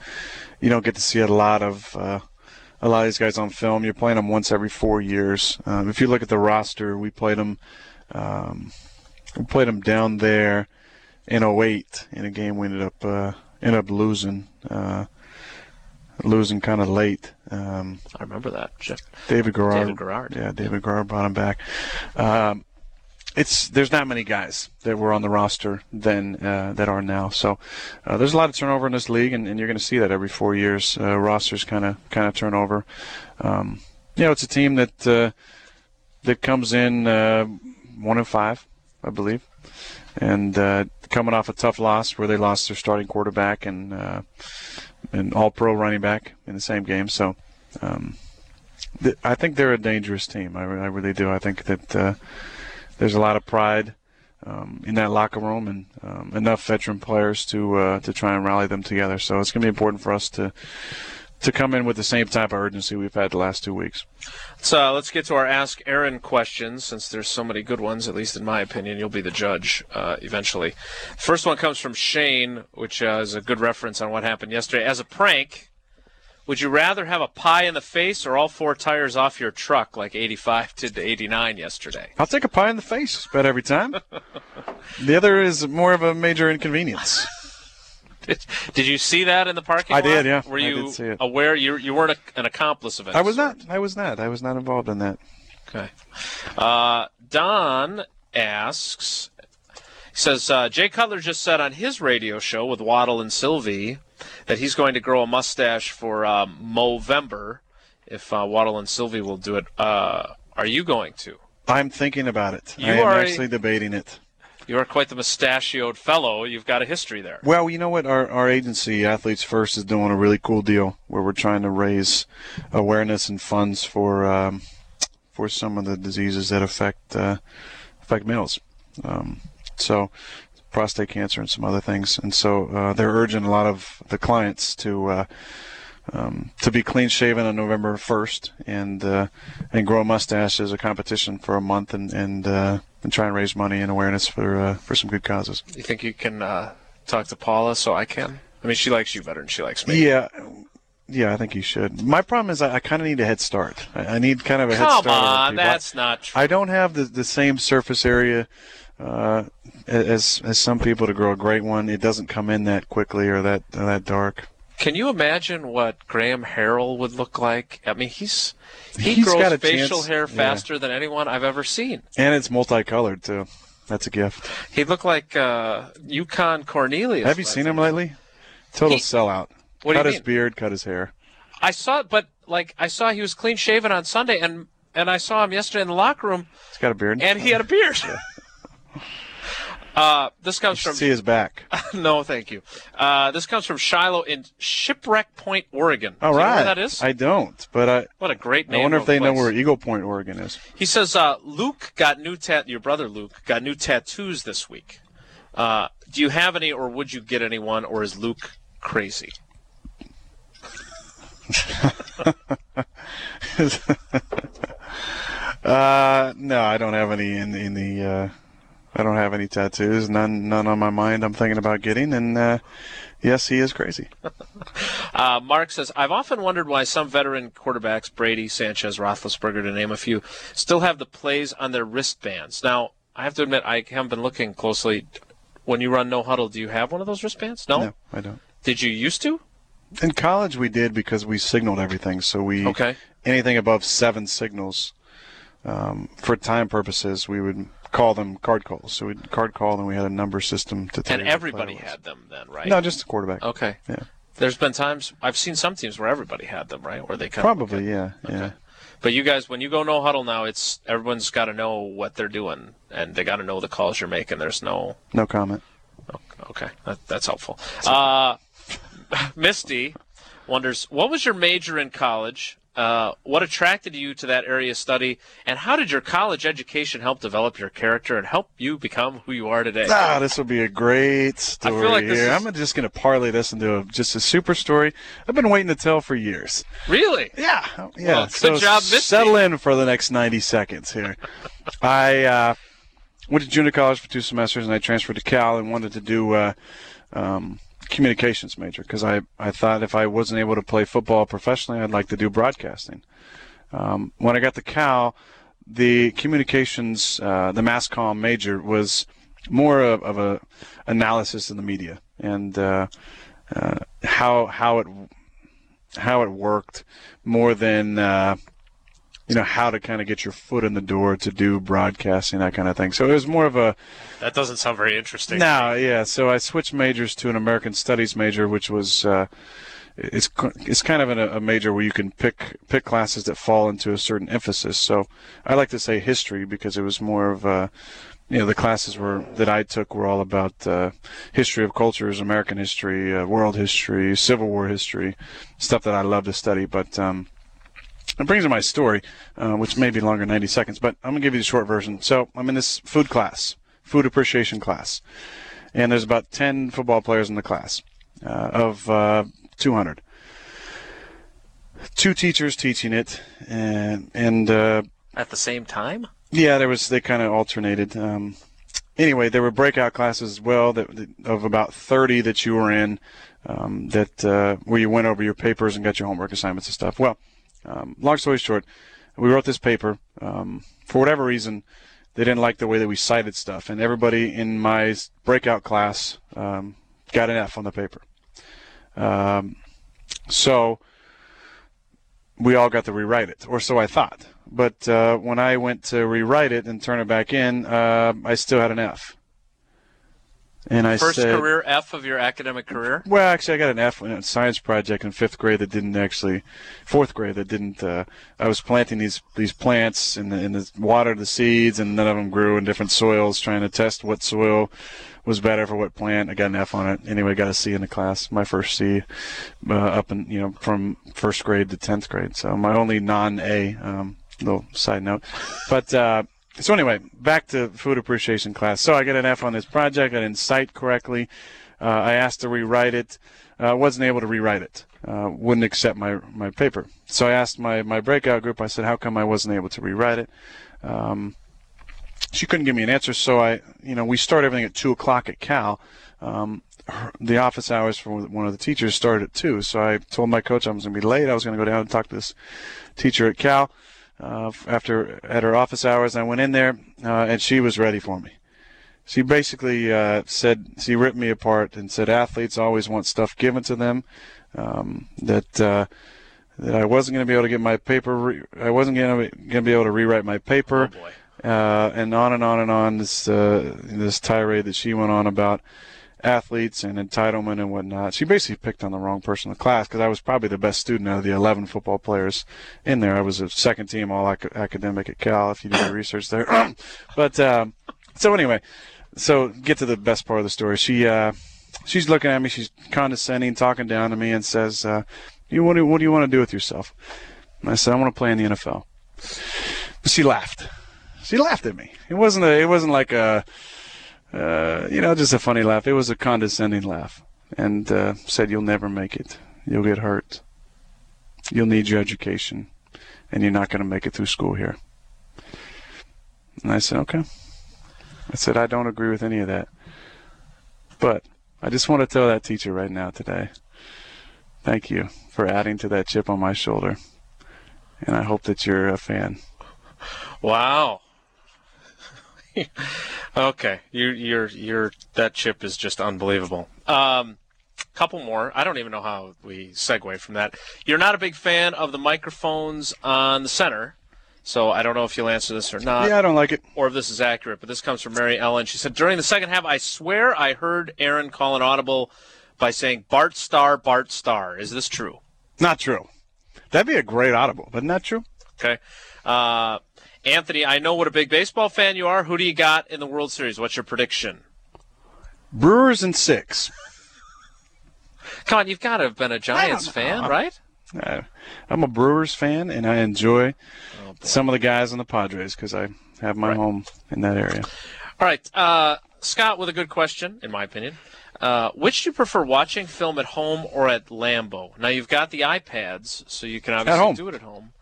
you don't get to see a lot of uh, a lot of these guys on film. You're playing them once every four years. Um, if you look at the roster, we played them. Um, we played them down there in 08 in a game we ended up uh, ended up losing, uh, losing kind of late. Um, I remember that. Jeff, David Garrard. David Garrard. Yeah, David Garrard brought him back. Um, it's there's not many guys that were on the roster then uh, that are now. So uh, there's a lot of turnover in this league, and, and you're going to see that every four years. Uh, rosters kind of kind of turnover. Um, you know, it's a team that uh, that comes in uh, one and five, I believe, and uh, coming off a tough loss where they lost their starting quarterback and uh, an All-Pro running back in the same game. So um, th- I think they're a dangerous team. I, re- I really do. I think that uh, there's a lot of pride um, in that locker room and um, enough veteran players to uh, to try and rally them together. So it's going to be important for us to to come in with the same type of urgency we've had the last two weeks. So let's get to our Ask Aaron questions, since there's so many good ones, at least in my opinion. You'll be the judge uh, eventually. First one comes from Shane, which uh, is a good reference on what happened yesterday. As a prank, would you rather have a pie in the face or all four tires off your truck like 85 did to 89 yesterday? I'll take a pie in the face bet every time. [laughs] the other is more of a major inconvenience. Did, [laughs] did you see that in the parking lot? I lot? did, yeah. Were I you did see it. aware? You you weren't a, an accomplice of it. I was not. I was not. I was not involved in that. Okay. Uh, Don asks. He says uh, Jay Cutler just said on his radio show with Waddle and Silvy that he's going to grow a mustache for uh, Movember if uh, Waddle and Silvy will do it. Uh, are you going to? I'm thinking about it. You I am are a- actually debating it. You are quite the mustachioed fellow. You've got a history there. Well, you know what? Our, our agency, Athletes First, is doing a really cool deal where we're trying to raise awareness and funds for um, for some of the diseases that affect uh, affect males. Um, so prostate cancer and some other things, and so uh, they're urging a lot of the clients to uh, um, to be clean shaven on November 1st and uh, and grow a mustache as a competition for a month and and uh, and try and raise money and awareness for uh, for some good causes. You think you can uh, talk to Paula so I can? I mean, she likes you better than she likes me. Yeah. Yeah, I think you should. My problem is I, I kind of need a head start. I, I need kind of a head start. over on, that's not true. I don't have the, the same surface area uh, as as some people to grow a great one. It doesn't come in that quickly or that or that dark. Can you imagine what Graham Harrell would look like? I mean, he's he He's grows facial chance- hair yeah. faster than anyone I've ever seen. And it's multicolored too. That's a gift. He'd look like uh, Yukon Cornelius. Have you seen him lately? Total He- sellout. What cut his mean? beard, cut his hair. I saw, but like I saw he was clean shaven on Sunday, and and I saw him yesterday in the locker room, He's got a beard. and he had a beard. [laughs] Uh, this comes from see his back. [laughs] no, thank you. Uh, this comes from Shiloh in Shipwreck Point, Oregon. All Do you know right. where that is? I don't, but I what a great name! I wonder if they know where Eagle Point, Oregon is. He says uh, Luke got new tat. Your brother Luke got new tattoos this week. Uh, do you have any, or would you get anyone, or is Luke crazy? [laughs] [laughs] Uh, no, I don't have any in in the. I don't have any tattoos. None, none on my mind. I'm thinking about getting, and uh, yes, he is crazy. [laughs] Uh, Mark says, I've often wondered why some veteran quarterbacks, Brady, Sanchez, Roethlisberger, to name a few, still have the plays on their wristbands. Now, I have to admit, I haven't been looking closely. When you run no huddle, do you have one of those wristbands? No. No, I don't. Did you used to? In college, we did because we signaled everything. So we Okay. anything above seven signals um, for time purposes, we would call them card calls. So we'd card call, and we had a number system to. Tell And everybody had them then, right? No, just the quarterback. Okay. Yeah. There's been times I've seen some teams where everybody had them, right? Where they kind Probably, yeah, yeah. Okay. But you guys, when you go no huddle now, it's everyone's got to know what they're doing, and they got to know the calls you're making. There's no No comment. Okay, that, that's helpful. Uh, [laughs] Misty wonders what was your major in college? Uh, what attracted you to that area of study, and how did your college education help develop your character and help you become who you are today? Ah, this will be a great story like this here. is- I'm just going to parlay this into a, just a super story I've been waiting to tell for years. Really? Yeah, yeah. Well, good so job, settle in for the next 90 seconds here. [laughs] I uh, went to junior college for two semesters, and I transferred to Cal and wanted to do uh, um, communications major because I, I thought if I wasn't able to play football professionally, I'd like to do broadcasting. Um, when I got to Cal, the communications, uh, the mass comm major was more of, of a analysis in the media and uh, uh, how how it how it worked more than uh, you know how to kind of get your foot in the door to do broadcasting that kind of thing. So it was more of a That doesn't sound very interesting. no, yeah. So I switched majors to an American Studies major, which was uh, it's it's kind of a, a major where you can pick pick classes that fall into a certain emphasis. So I like to say history because it was more of a you know the classes were that I took were all about uh, history of cultures, American history, uh, world history, Civil War history, stuff that I love to study. But um, it brings in my story, uh, which may be longer than 90 seconds, but I'm gonna give you the short version. So I'm in this food class, food appreciation class, and there's about 10 football players in the class uh, of uh, 200. Two teachers teaching it, and and uh, At the same time? yeah, there was they kind of alternated. Um, anyway, there were breakout classes as well that, that of about 30 that you were in um, that uh, where you went over your papers and got your homework assignments and stuff. Well, um, long story short, we wrote this paper um, for whatever reason. They didn't like the way that we cited stuff, and everybody in my breakout class um, got an F on the paper. Um, so we all got to rewrite it, or so I thought. But uh, when I went to rewrite it and turn it back in, uh, I still had an F. And I First said, career F of your academic career? well, actually, I got an F in a science project in fifth grade that didn't actually, fourth grade that didn't. Uh, I was planting these these plants in the in the water the seeds, and none of them grew in different soils. Trying to test what soil was better for what plant. I got an F on it. Anyway, got a C in the class. My first C, uh, up in you know from first grade to tenth grade. So my only non A. Um, little side note, but. Uh, so anyway, back to food appreciation class. So I get an F on this project. I didn't cite correctly. Uh, I asked to rewrite it. I uh, wasn't able to rewrite it. Uh, wouldn't accept my my paper. So I asked my my breakout group. I said, "How come I wasn't able to rewrite it?" Um, she couldn't give me an answer. So I, you know, we start everything at two o'clock at Cal. Um, her, the office hours for one of the teachers started at two. So I told my coach I was going to be late. I was going to go down and talk to this teacher at Cal uh, after at her office hours. I went in there, uh, and she was ready for me. She basically uh, said she ripped me apart and said athletes always want stuff given to them. Um, that uh, that I wasn't going to be able to get my paper. Re- I wasn't going to be able to rewrite my paper. Oh uh, and on and on and on. This uh, this tirade that she went on about athletes and entitlement and whatnot. She basically picked on the wrong person in the class because I was probably the best student out of the 11 football players in there. I was a second team all ac- academic at Cal, if you do your research there. [clears throat] but um, so anyway, so get to the best part of the story. She uh, she's looking at me, she's condescending, talking down to me, and says, uh, "You what do, what do you want to do with yourself?" And I said, "I want to play in the NFL." She laughed. She laughed at me. It wasn't a. It wasn't like a uh, you know, just a funny laugh. It was a condescending laugh, and uh, said, "You'll never make it. You'll get hurt. You'll need your education, and you're not going to make it through school here." And I said, "Okay." I said, "I don't agree with any of that, but I just want to tell that teacher right now today, thank you for adding to that chip on my shoulder, and I hope that you're a fan." Wow. Okay, you, you're you're that chip is just unbelievable. Um, couple more. I don't even know how we segue from that. You're not a big fan of the microphones on the center, so I don't know if you'll answer this or not. Yeah, I don't like it. Or if this is accurate, but this comes from Mary Ellen. She said during the second half, I swear I heard Aaron call an audible by saying Bart Starr, Bart Starr. Is this true? Not true. That'd be a great audible, but not true. Okay. Uh, Anthony, I know what a big baseball fan you are. Who do you got in the World Series? What's your prediction? Brewers and six. Come on, you've got to have been a Giants fan, right? Uh, I'm a Brewers fan, and I enjoy oh, some of the guys on the Padres because I have my right. home in that area. All right, uh, Scott, with a good question, in my opinion. Uh, which do you prefer, watching film at home or at Lambeau? Now you've got the iPads, so you can obviously do it at home.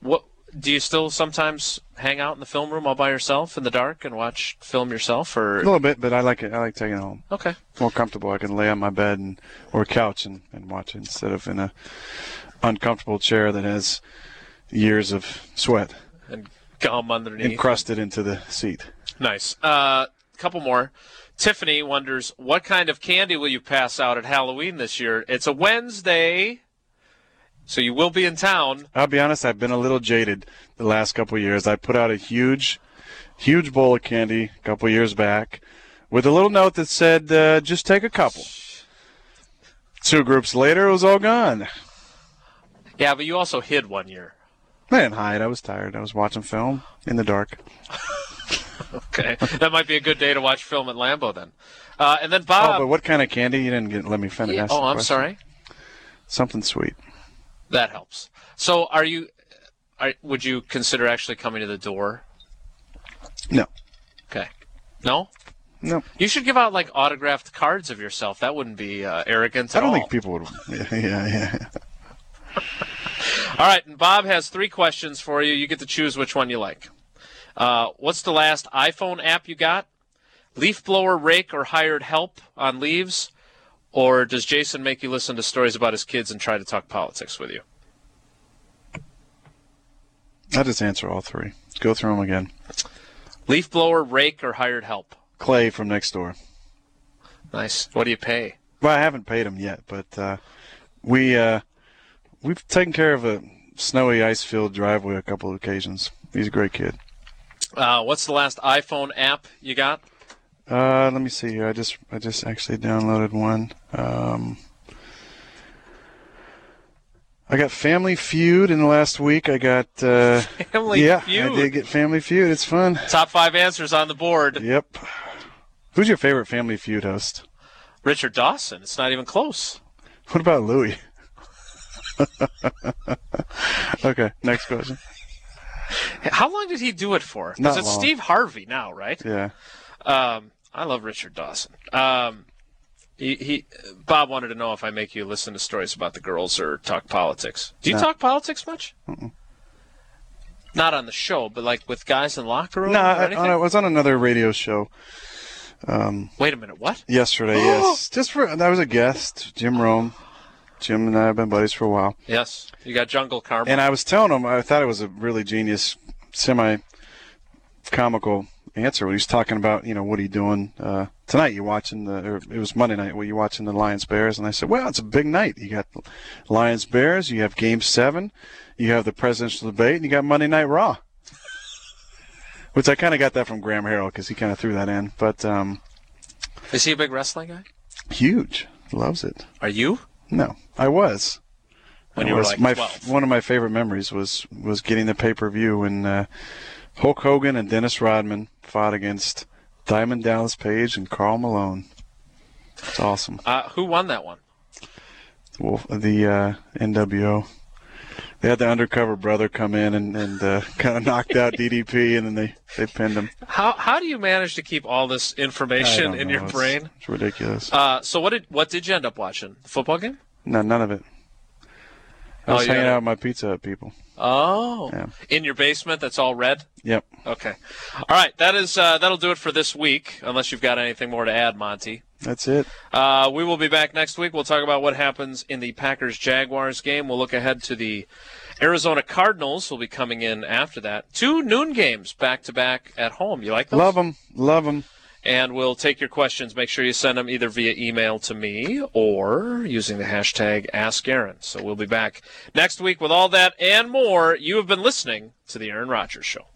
What do you still sometimes hang out in the film room all by yourself in the dark and watch film yourself, or a little bit? But I like it. I like taking it home. Okay, more comfortable. I can lay on my bed and or couch and, and watch it instead of in a uncomfortable chair that has years of sweat and gum underneath encrusted into the seat. Nice. A uh, couple more. Tiffany wonders what kind of candy will you pass out at Halloween this year? It's a Wednesday. So you will be in town. I'll be honest, I've been a little jaded the last couple years. I put out a huge, huge bowl of candy a couple years back with a little note that said, uh, just take a couple. Two groups later, it was all gone. Yeah, but you also hid one year. I didn't hide. I was tired. I was watching film in the dark. [laughs] okay, that might be a good day to watch film at Lambeau then. Uh, and then Bob. Oh, but what kind of candy? You didn't get, let me finish. Yeah, oh, I'm question. sorry. Something sweet. That helps. So, are you? Are, would you consider actually coming to the door? No. Okay. No. No. You should give out like autographed cards of yourself. That wouldn't be uh, arrogant. I don't all. think people would. [laughs] Yeah, yeah. yeah. all right, and Bob has three questions for you. You get to choose which one you like. Uh, what's the last iPhone app you got? Leaf blower, rake, or hired help on leaves? Or does Jason make you listen to stories about his kids and try to talk politics with you? I just answer all three. Go through them again. Leaf blower, rake, or hired help? Clay from next door. Nice. What do you pay? Well, I haven't paid him yet, but uh, we uh, we've taken care of a snowy, ice-filled driveway a couple of occasions. He's a great kid. Uh, what's the last iPhone app you got? Uh, let me see here. I just I just actually downloaded one. Um, I got Family Feud in the last week. I got uh, Family Feud. yeah, Feud. I did get Family Feud. It's fun. Top five answers on the board. Yep. Who's your favorite Family Feud host? Richard Dawson. It's not even close. What about Louie? [laughs] okay, next question. How long did he do it for? Because it's long. Steve Harvey now, right? Yeah. Um, I love Richard Dawson. Um, he, he, Bob wanted to know if I make you listen to stories about the girls or talk politics. Do you No. talk politics much? Not on the show, but like with guys in locker room No, or I. I was on another radio show Wait a minute, what? yesterday. [gasps] yes, just for I was a guest, Jim Rome. Jim and I have been buddies for a while, Yes, you got Jungle Karma. and I was telling him I thought it was a really genius, semi-comical answer when he was talking about you know what are you doing uh, tonight? You watching the? Or it was Monday night. Were you watching the Lions Bears? And I said, well, it's a big night. You got Lions Bears. You have Game Seven. You have the presidential debate, and you got Monday Night Raw. [laughs] Which I kind of got that from Graham Harrell because he kind of threw that in, but um, Is he a big wrestling guy? huge loves it. Are you? No, I was. When I you were like my 12. one of my favorite memories was was getting the pay per view when uh, Hulk Hogan and Dennis Rodman fought against Diamond Dallas Page and Karl Malone. It's awesome. Uh, who won that one? Wolf, the uh, NWO. They had the undercover brother come in and, and uh, [laughs] kind of knocked out DDP, and then they, they pinned him. How how do you manage to keep all this information in know. your It's- brain? It's ridiculous. Uh, so what did what did you end up watching? The football game? no, none of it. I Oh, was you hanging had- out with my Pizza Hut people. Oh, Yeah. in your basement that's all red. Yep. Okay, all right. That is uh, that'll do it for this week. Unless you've got anything more to add, Monty. That's it. Uh, we will be back next week. We'll talk about what happens in the Packers Jaguars game. We'll look ahead to the Arizona Cardinals. Will be coming in after that. Two noon games back to back at home. You like those? Love them. Love them. And we'll take your questions. Make sure you send them either via email to me or using the hashtag Ask Aaron. So we'll be back next week with all that and more. You have been listening to the Aaron Rodgers Show.